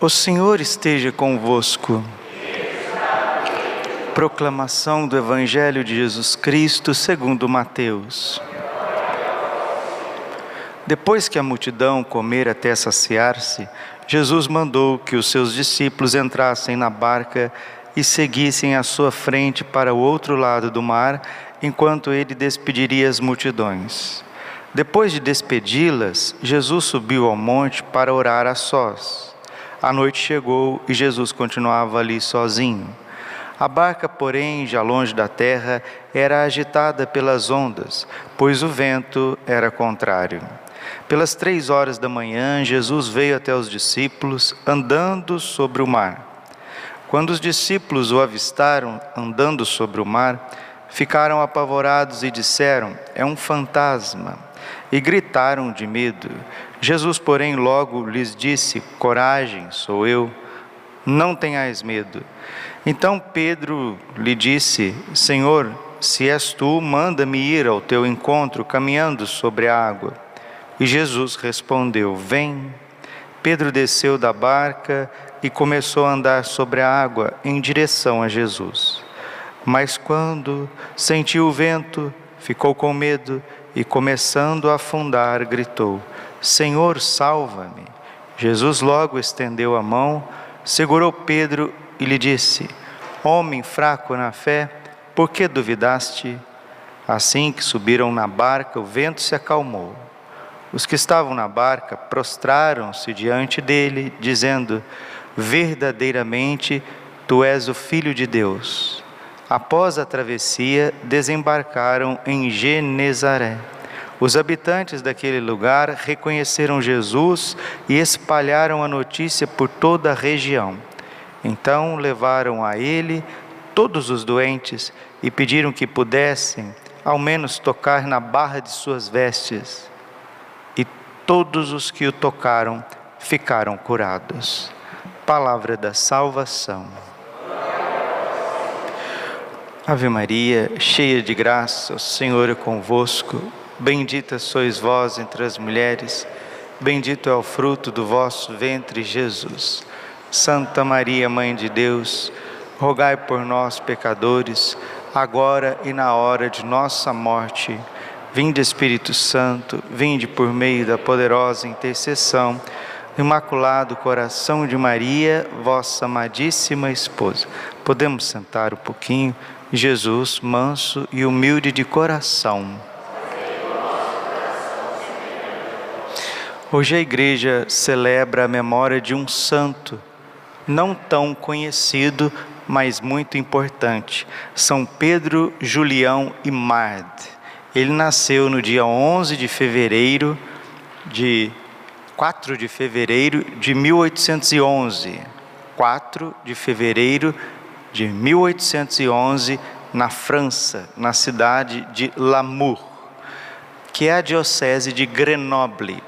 O Senhor esteja convosco. Proclamação do Evangelho de Jesus Cristo segundo Mateus. Depois que a multidão comer até saciar-se, Jesus mandou que os seus discípulos entrassem na barca e seguissem à sua frente para o outro lado do mar, enquanto ele despediria as multidões. Depois de despedi-las, Jesus subiu ao monte para orar a sós. A noite chegou e Jesus continuava ali sozinho. A barca, porém, já longe da terra, era agitada pelas ondas, pois o vento era contrário. Pelas três horas da manhã, Jesus veio até os discípulos, andando sobre o mar. Quando os discípulos o avistaram andando sobre o mar, ficaram apavorados e disseram: É um fantasma. E gritaram de medo. Jesus, porém, logo lhes disse: Coragem, sou eu, não tenhais medo. Então Pedro lhe disse: Senhor, se és tu, manda-me ir ao teu encontro caminhando sobre a água. E Jesus respondeu: Vem. Pedro desceu da barca e começou a andar sobre a água em direção a Jesus. Mas quando sentiu o vento, ficou com medo e, começando a afundar, gritou: Senhor, salva-me. Jesus logo estendeu a mão, segurou Pedro e lhe disse: Homem fraco na fé, por que duvidaste? Assim que subiram na barca, o vento se acalmou. Os que estavam na barca prostraram-se diante dele, dizendo: Verdadeiramente tu és o Filho de Deus. Após a travessia, desembarcaram em Genezaré. Os habitantes daquele lugar reconheceram Jesus e espalharam a notícia por toda a região. Então levaram a ele todos os doentes e pediram que pudessem, ao menos, tocar na barra de suas vestes. E todos os que o tocaram ficaram curados. Palavra da salvação. Ave Maria, cheia de graça, o Senhor é convosco. Bendita sois vós entre as mulheres, bendito é o fruto do vosso ventre, Jesus. Santa Maria, Mãe de Deus, rogai por nós, pecadores, agora e na hora de nossa morte. Vinde, Espírito Santo, vinde por meio da poderosa intercessão do Imaculado Coração de Maria, vossa amadíssima esposa. Podemos sentar um pouquinho? Jesus, manso e humilde de coração. Hoje a igreja celebra a memória de um santo, não tão conhecido, mas muito importante, São Pedro Julião Imard. Ele nasceu no dia 11 de fevereiro de 4 de fevereiro de 1811. 4 de fevereiro de 1811 na França, na cidade de Lamour, que é a diocese de Grenoble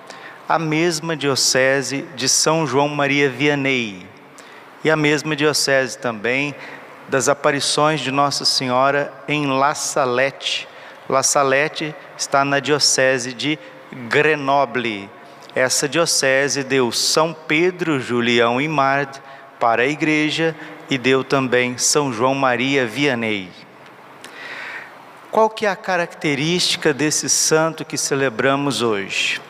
a mesma diocese de São João Maria Vianney e a mesma diocese também das aparições de Nossa Senhora em La Salette. La Salette está na diocese de Grenoble. Essa diocese deu São Pedro Julião Imard para a igreja e deu também São João Maria Vianney. Qual que é a característica desse santo que celebramos hoje?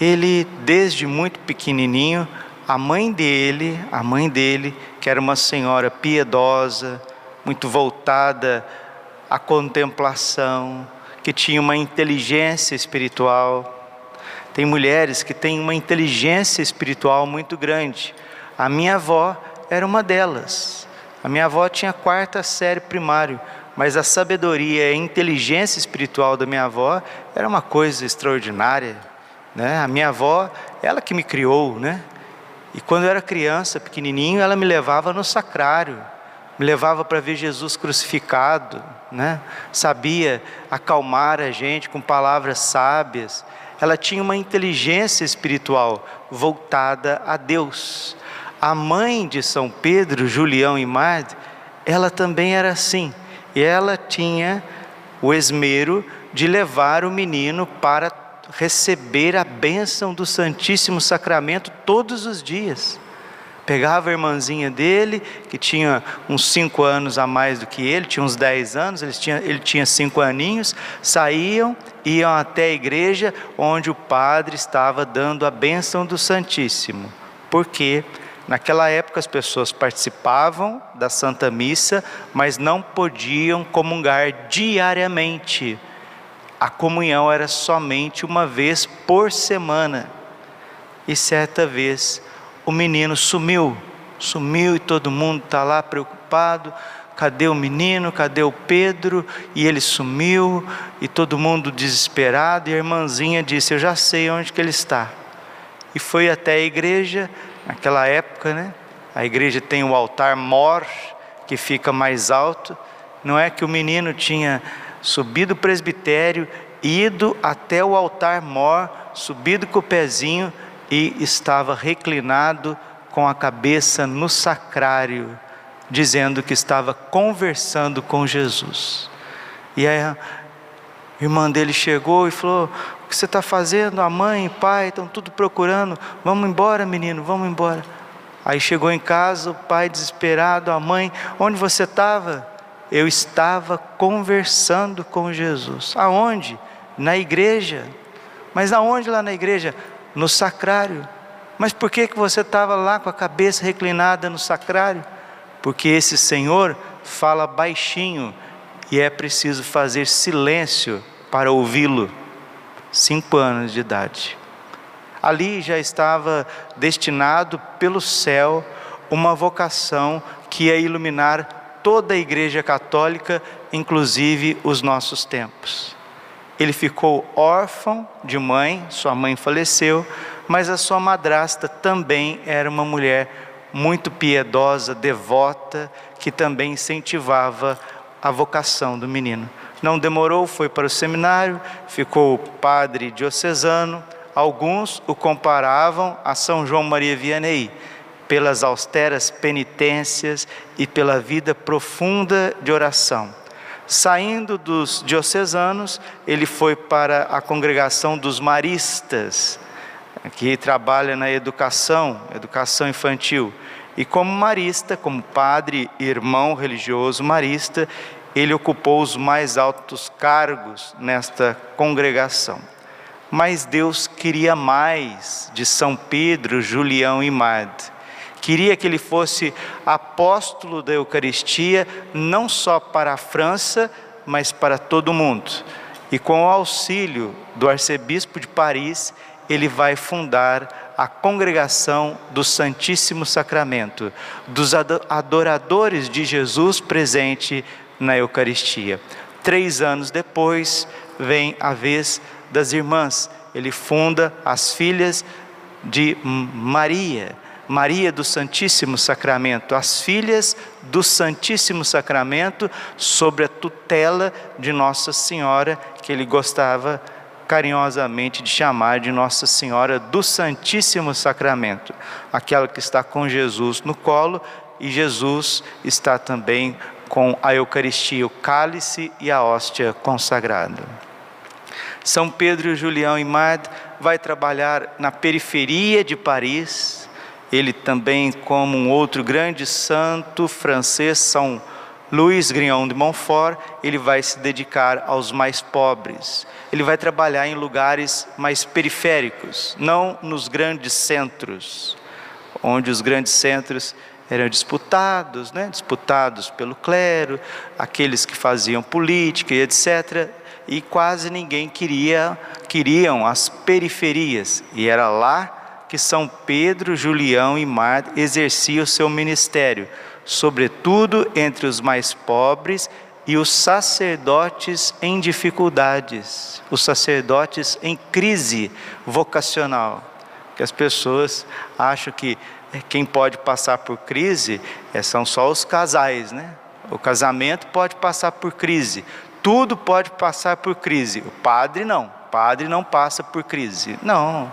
ele desde muito pequenininho, a mãe dele, a mãe dele, que era uma senhora piedosa, muito voltada à contemplação, que tinha uma inteligência espiritual. Tem mulheres que têm uma inteligência espiritual muito grande. A minha avó era uma delas. A minha avó tinha quarta série primário, mas a sabedoria e a inteligência espiritual da minha avó era uma coisa extraordinária. Né? A minha avó, ela que me criou, né? E quando eu era criança, pequenininho, ela me levava no sacrário, me levava para ver Jesus crucificado, né? Sabia acalmar a gente com palavras sábias. Ela tinha uma inteligência espiritual voltada a Deus. A mãe de São Pedro, Julião e Mad, ela também era assim. E ela tinha o esmero de levar o menino para receber a bênção do Santíssimo Sacramento todos os dias, Pegava a irmãzinha dele, que tinha uns cinco anos a mais do que ele, tinha uns dez anos, ele tinha, ele tinha cinco aninhos, saíam, iam até a igreja onde o padre estava dando a bênção do Santíssimo. Porque naquela época as pessoas participavam da Santa Missa, mas não podiam comungar diariamente. A comunhão era somente uma vez por semana. E certa vez o menino sumiu, sumiu e todo mundo está lá preocupado. Cadê o menino? Cadê o Pedro? E ele sumiu e todo mundo desesperado. E a irmãzinha disse: Eu já sei onde que ele está. E foi até a igreja, naquela época, né? A igreja tem o altar mor, que fica mais alto. Não é que o menino tinha subido o presbitério, ido até o altar mor, subido com o pezinho e estava reclinado com a cabeça no sacrário, dizendo que estava conversando com Jesus. E aí a irmã dele chegou e falou: O que você está fazendo? A mãe, o pai estão tudo procurando. Vamos embora, menino, vamos embora. Aí chegou em casa, o pai desesperado, a mãe: Onde você estava? Eu estava conversando com Jesus. Aonde? Na igreja. Mas aonde lá na igreja? no sacrário. Mas por que, que você estava lá com a cabeça reclinada no sacrário? Porque esse Senhor fala baixinho e é preciso fazer silêncio para ouvi-lo. Cinco anos de idade. Ali já estava destinado pelo céu uma vocação que ia iluminar toda a Igreja Católica, inclusive os nossos tempos. Ele ficou órfão de mãe, sua mãe faleceu, mas a sua madrasta também era uma mulher muito piedosa, devota, que também incentivava a vocação do menino. Não demorou, foi para o seminário, ficou padre diocesano. Alguns o comparavam a São João Maria Vianney, pelas austeras penitências e pela vida profunda de oração. Saindo dos diocesanos, ele foi para a congregação dos maristas, que trabalha na educação, educação infantil. E como marista, como padre irmão religioso marista, ele ocupou os mais altos cargos nesta congregação. Mas Deus queria mais de São Pedro, Julião e Mad queria que ele fosse apóstolo da Eucaristia, não só para a França, mas para todo o mundo. E com o auxílio do arcebispo de Paris, ele vai fundar a congregação do Santíssimo Sacramento, dos adoradores de Jesus presente na Eucaristia. Três anos depois, vem a vez das irmãs. Ele funda as filhas de Maria Maria do Santíssimo Sacramento, as filhas do Santíssimo Sacramento, sob a tutela de Nossa Senhora, que ele gostava carinhosamente de chamar de Nossa Senhora do Santíssimo Sacramento, aquela que está com Jesus no colo e Jesus está também com a Eucaristia, o cálice e a hóstia consagrada. São Pedro Julião Imad vai trabalhar na periferia de Paris, ele também, como um outro grande santo francês, São Louis Grignon de Montfort, ele vai se dedicar aos mais pobres. Ele vai trabalhar em lugares mais periféricos, não nos grandes centros, onde os grandes centros eram disputados, né? disputados pelo clero, aqueles que faziam política e etc. E quase ninguém queria, queriam as periferias. E era lá que São Pedro, Julião e Mar exerciam o seu ministério, sobretudo entre os mais pobres e os sacerdotes em dificuldades, os sacerdotes em crise vocacional. Que as pessoas acham que quem pode passar por crise é, são só os casais, né? O casamento pode passar por crise, tudo pode passar por crise. O padre não, o padre não passa por crise. Não,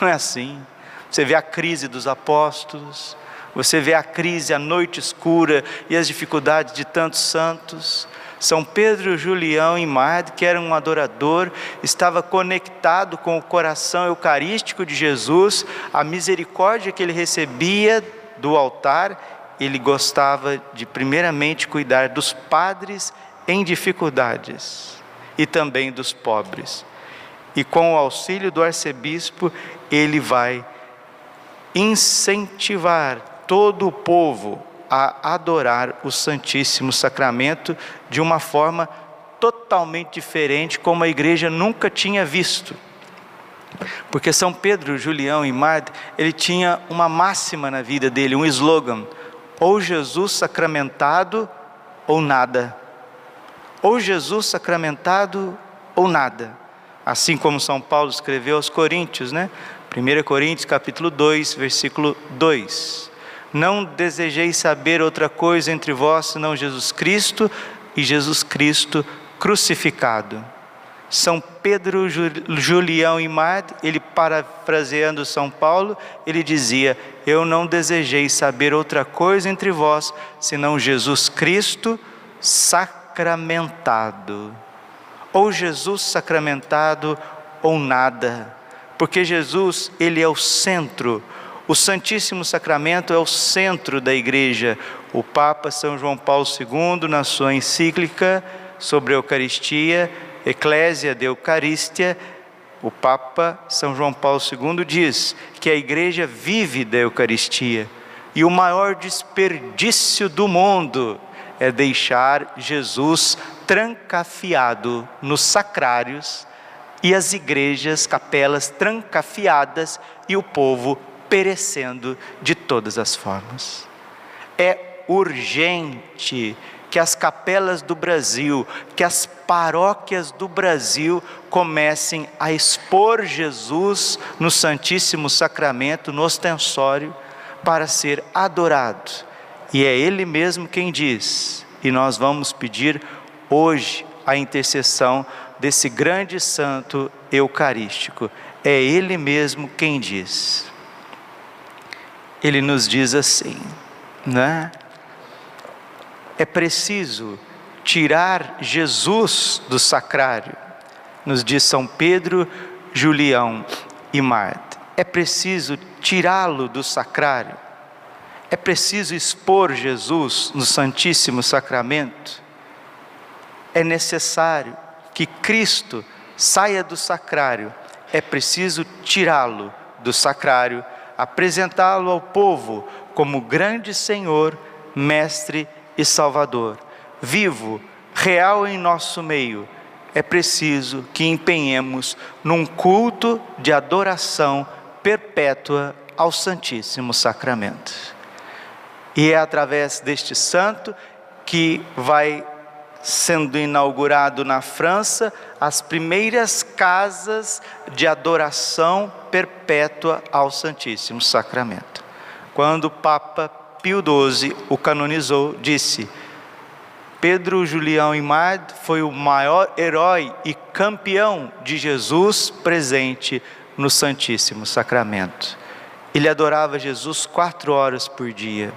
não é assim. Você vê a crise dos apóstolos, você vê a crise, a noite escura e as dificuldades de tantos santos. São Pedro, Julião e Mad, que era um adorador, estava conectado com o coração eucarístico de Jesus, a misericórdia que ele recebia do altar, ele gostava de primeiramente cuidar dos padres em dificuldades e também dos pobres. E com o auxílio do arcebispo, ele vai incentivar todo o povo a adorar o Santíssimo Sacramento de uma forma totalmente diferente, como a igreja nunca tinha visto. Porque São Pedro, Julião e Marte, ele tinha uma máxima na vida dele, um slogan: ou Jesus sacramentado ou nada. Ou Jesus sacramentado ou nada. Assim como São Paulo escreveu aos Coríntios, né? 1 Coríntios capítulo 2, versículo 2. Não desejeis saber outra coisa entre vós senão Jesus Cristo e Jesus Cristo crucificado. São Pedro, Julião e Mad, ele parafraseando São Paulo, ele dizia: Eu não desejei saber outra coisa entre vós senão Jesus Cristo sacramentado. Ou Jesus sacramentado ou nada. Porque Jesus, ele é o centro, o Santíssimo Sacramento é o centro da igreja. O Papa São João Paulo II, na sua encíclica sobre a Eucaristia, Eclésia de Eucarístia, o Papa São João Paulo II diz que a igreja vive da Eucaristia e o maior desperdício do mundo é deixar Jesus trancafiado nos sacrários e as igrejas, capelas trancafiadas e o povo perecendo de todas as formas. É urgente que as capelas do Brasil, que as paróquias do Brasil comecem a expor Jesus no Santíssimo Sacramento, no ostensório, para ser adorado. E é Ele mesmo quem diz, e nós vamos pedir hoje a intercessão desse grande santo eucarístico. É Ele mesmo quem diz ele nos diz assim, né? É preciso tirar Jesus do sacrário, nos diz São Pedro, Julião e Marta. É preciso tirá-lo do sacrário. É preciso expor Jesus no Santíssimo Sacramento. É necessário que Cristo saia do sacrário. É preciso tirá-lo do sacrário apresentá-lo ao povo como grande Senhor, Mestre e Salvador. Vivo, real em nosso meio, é preciso que empenhemos num culto de adoração perpétua ao Santíssimo Sacramento. E é através deste santo que vai sendo inaugurado na França as primeiras casas de adoração perpétua ao Santíssimo Sacramento. Quando o Papa Pio XII o canonizou, disse: Pedro Julião Imad foi o maior herói e campeão de Jesus presente no Santíssimo Sacramento. Ele adorava Jesus quatro horas por dia.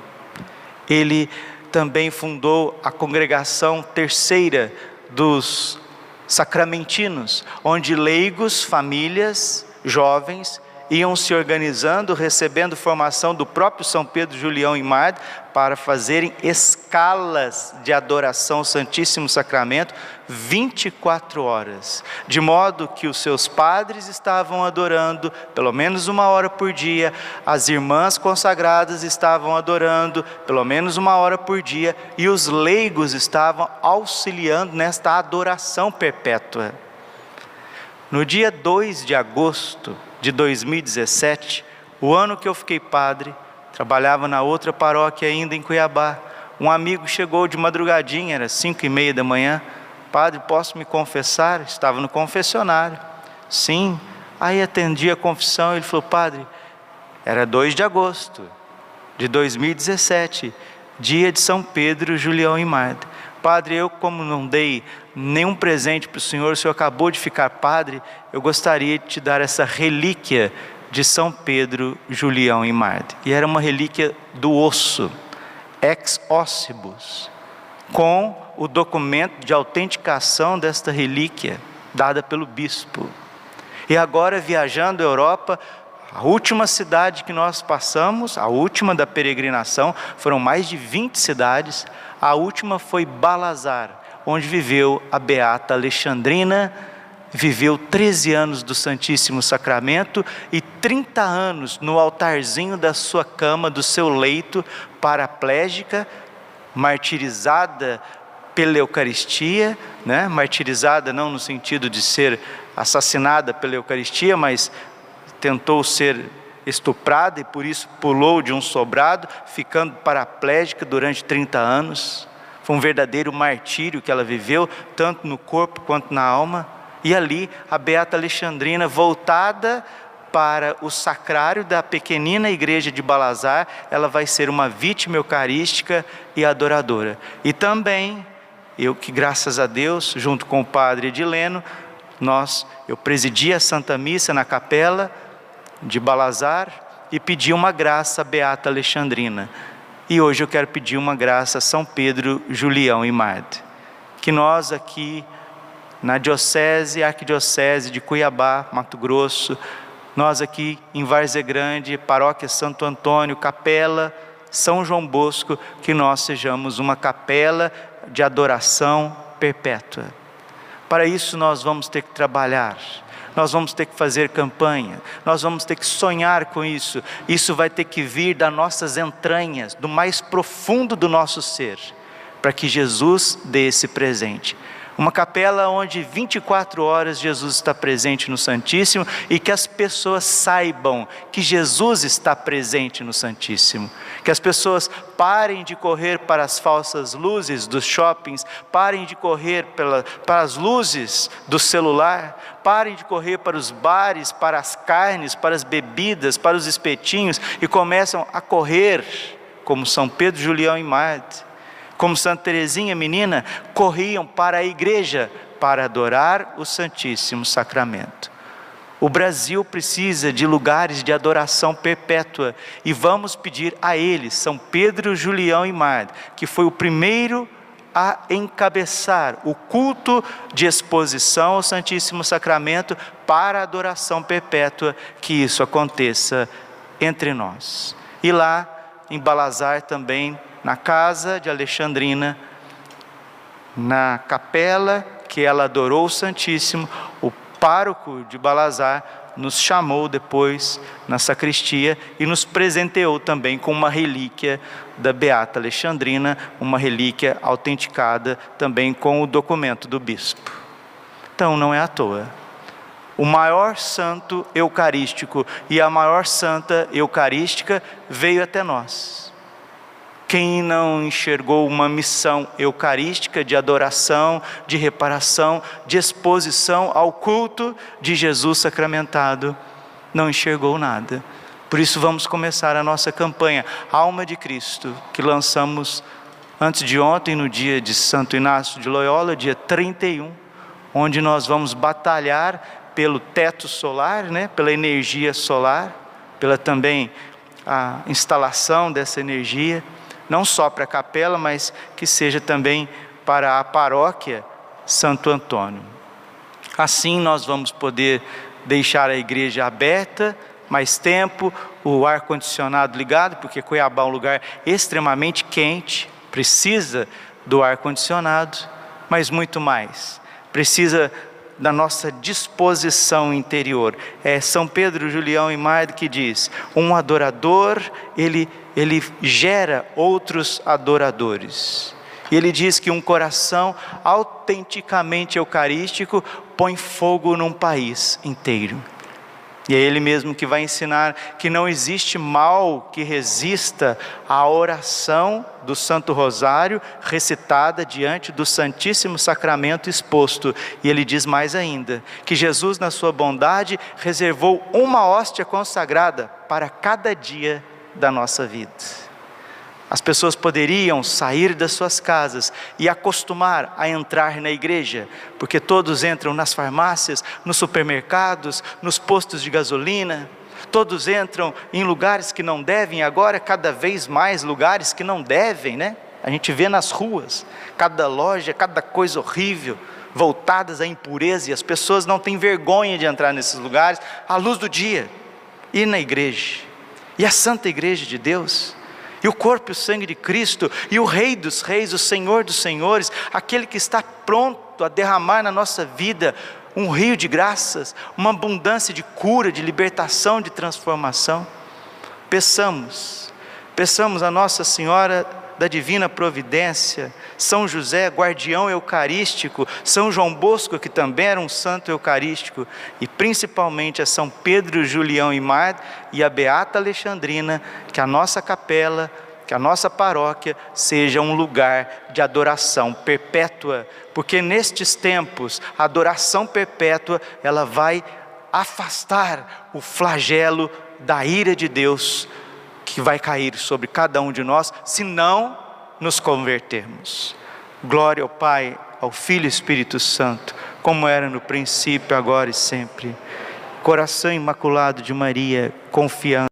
Ele também fundou a congregação terceira dos sacramentinos, onde leigos, famílias, jovens iam se organizando, recebendo formação do próprio São Pedro Julião e Mad para fazerem escalas de adoração ao Santíssimo Sacramento 24 horas, de modo que os seus padres estavam adorando pelo menos uma hora por dia, as irmãs consagradas estavam adorando pelo menos uma hora por dia e os leigos estavam auxiliando nesta adoração perpétua. No dia 2 de agosto de 2017, o ano que eu fiquei padre, trabalhava na outra paróquia ainda em Cuiabá. Um amigo chegou de madrugadinha, era cinco e meia da manhã. Padre, posso me confessar? Estava no confessionário. Sim. Aí atendi a confissão. Ele falou: Padre, era 2 de agosto de 2017, dia de São Pedro, Julião e Marta. Padre, eu, como não dei nenhum presente para o Senhor, o Senhor acabou de ficar padre, eu gostaria de te dar essa relíquia de São Pedro, Julião e Marta. E era uma relíquia do osso, ex ossibus, com o documento de autenticação desta relíquia, dada pelo bispo. E agora, viajando a Europa, A última cidade que nós passamos, a última da peregrinação, foram mais de 20 cidades. A última foi Balazar, onde viveu a beata Alexandrina, viveu 13 anos do Santíssimo Sacramento e 30 anos no altarzinho da sua cama, do seu leito, paraplégica, martirizada pela Eucaristia, né? martirizada não no sentido de ser assassinada pela Eucaristia, mas tentou ser estuprada e por isso pulou de um sobrado, ficando paraplégica durante 30 anos. Foi um verdadeiro martírio que ela viveu, tanto no corpo quanto na alma. E ali, a Beata Alexandrina, voltada para o sacrário da pequenina igreja de Balazar, ela vai ser uma vítima eucarística e adoradora. E também, eu que graças a Deus, junto com o padre Edileno, nós, eu presidi a Santa Missa na capela de Balazar e pedi uma graça a Beata Alexandrina. E hoje eu quero pedir uma graça a São Pedro, Julião e Marte. Que nós aqui, na Diocese, Arquidiocese de Cuiabá, Mato Grosso, nós aqui em Várzea Grande, Paróquia Santo Antônio, Capela São João Bosco, que nós sejamos uma capela de adoração perpétua. Para isso nós vamos ter que trabalhar, nós vamos ter que fazer campanha, nós vamos ter que sonhar com isso. Isso vai ter que vir das nossas entranhas, do mais profundo do nosso ser, para que Jesus dê esse presente. Uma capela onde 24 horas Jesus está presente no Santíssimo e que as pessoas saibam que Jesus está presente no Santíssimo. Que as pessoas parem de correr para as falsas luzes dos shoppings, parem de correr pela, para as luzes do celular, parem de correr para os bares, para as carnes, para as bebidas, para os espetinhos e começam a correr como São Pedro, Julião e Marte como Santa Teresinha, menina, corriam para a igreja para adorar o Santíssimo Sacramento. O Brasil precisa de lugares de adoração perpétua e vamos pedir a eles, São Pedro, Julião e Mar, que foi o primeiro a encabeçar o culto de exposição ao Santíssimo Sacramento para adoração perpétua, que isso aconteça entre nós. E lá em Balazar também na casa de Alexandrina, na capela que ela adorou o Santíssimo, pároco de Balazar nos chamou depois na sacristia e nos presenteou também com uma relíquia da Beata Alexandrina, uma relíquia autenticada também com o documento do bispo. Então não é à toa. O maior santo eucarístico e a maior santa eucarística veio até nós quem não enxergou uma missão eucarística de adoração, de reparação, de exposição ao culto de Jesus sacramentado, não enxergou nada. Por isso vamos começar a nossa campanha Alma de Cristo, que lançamos antes de ontem, no dia de Santo Inácio de Loyola, dia 31, onde nós vamos batalhar pelo teto solar, né, pela energia solar, pela também a instalação dessa energia não só para a capela, mas que seja também para a paróquia Santo Antônio. Assim nós vamos poder deixar a igreja aberta mais tempo, o ar condicionado ligado, porque Cuiabá é um lugar extremamente quente, precisa do ar condicionado, mas muito mais. Precisa da nossa disposição interior. É São Pedro Julião e Maide que diz: um adorador, ele, ele gera outros adoradores. E ele diz que um coração autenticamente eucarístico põe fogo num país inteiro. E é Ele mesmo que vai ensinar que não existe mal que resista à oração do Santo Rosário recitada diante do Santíssimo Sacramento exposto. E ele diz mais ainda: que Jesus, na sua bondade, reservou uma hóstia consagrada para cada dia da nossa vida. As pessoas poderiam sair das suas casas e acostumar a entrar na igreja, porque todos entram nas farmácias, nos supermercados, nos postos de gasolina, todos entram em lugares que não devem, agora cada vez mais lugares que não devem, né? A gente vê nas ruas, cada loja, cada coisa horrível, voltadas à impureza, e as pessoas não têm vergonha de entrar nesses lugares à luz do dia ir na igreja, e a santa igreja de Deus, e o corpo e o sangue de Cristo, e o Rei dos Reis, o Senhor dos Senhores, aquele que está pronto a derramar na nossa vida um rio de graças, uma abundância de cura, de libertação, de transformação. Peçamos, peçamos a Nossa Senhora da Divina Providência, São José, guardião eucarístico, São João Bosco, que também era um santo eucarístico, e principalmente a São Pedro, Julião e Mar e a Beata Alexandrina, que a nossa capela, que a nossa paróquia seja um lugar de adoração perpétua, porque nestes tempos a adoração perpétua ela vai afastar o flagelo da ira de Deus que vai cair sobre cada um de nós, se não nos convertermos. Glória ao Pai, ao Filho e Espírito Santo, como era no princípio, agora e sempre. Coração imaculado de Maria, confiando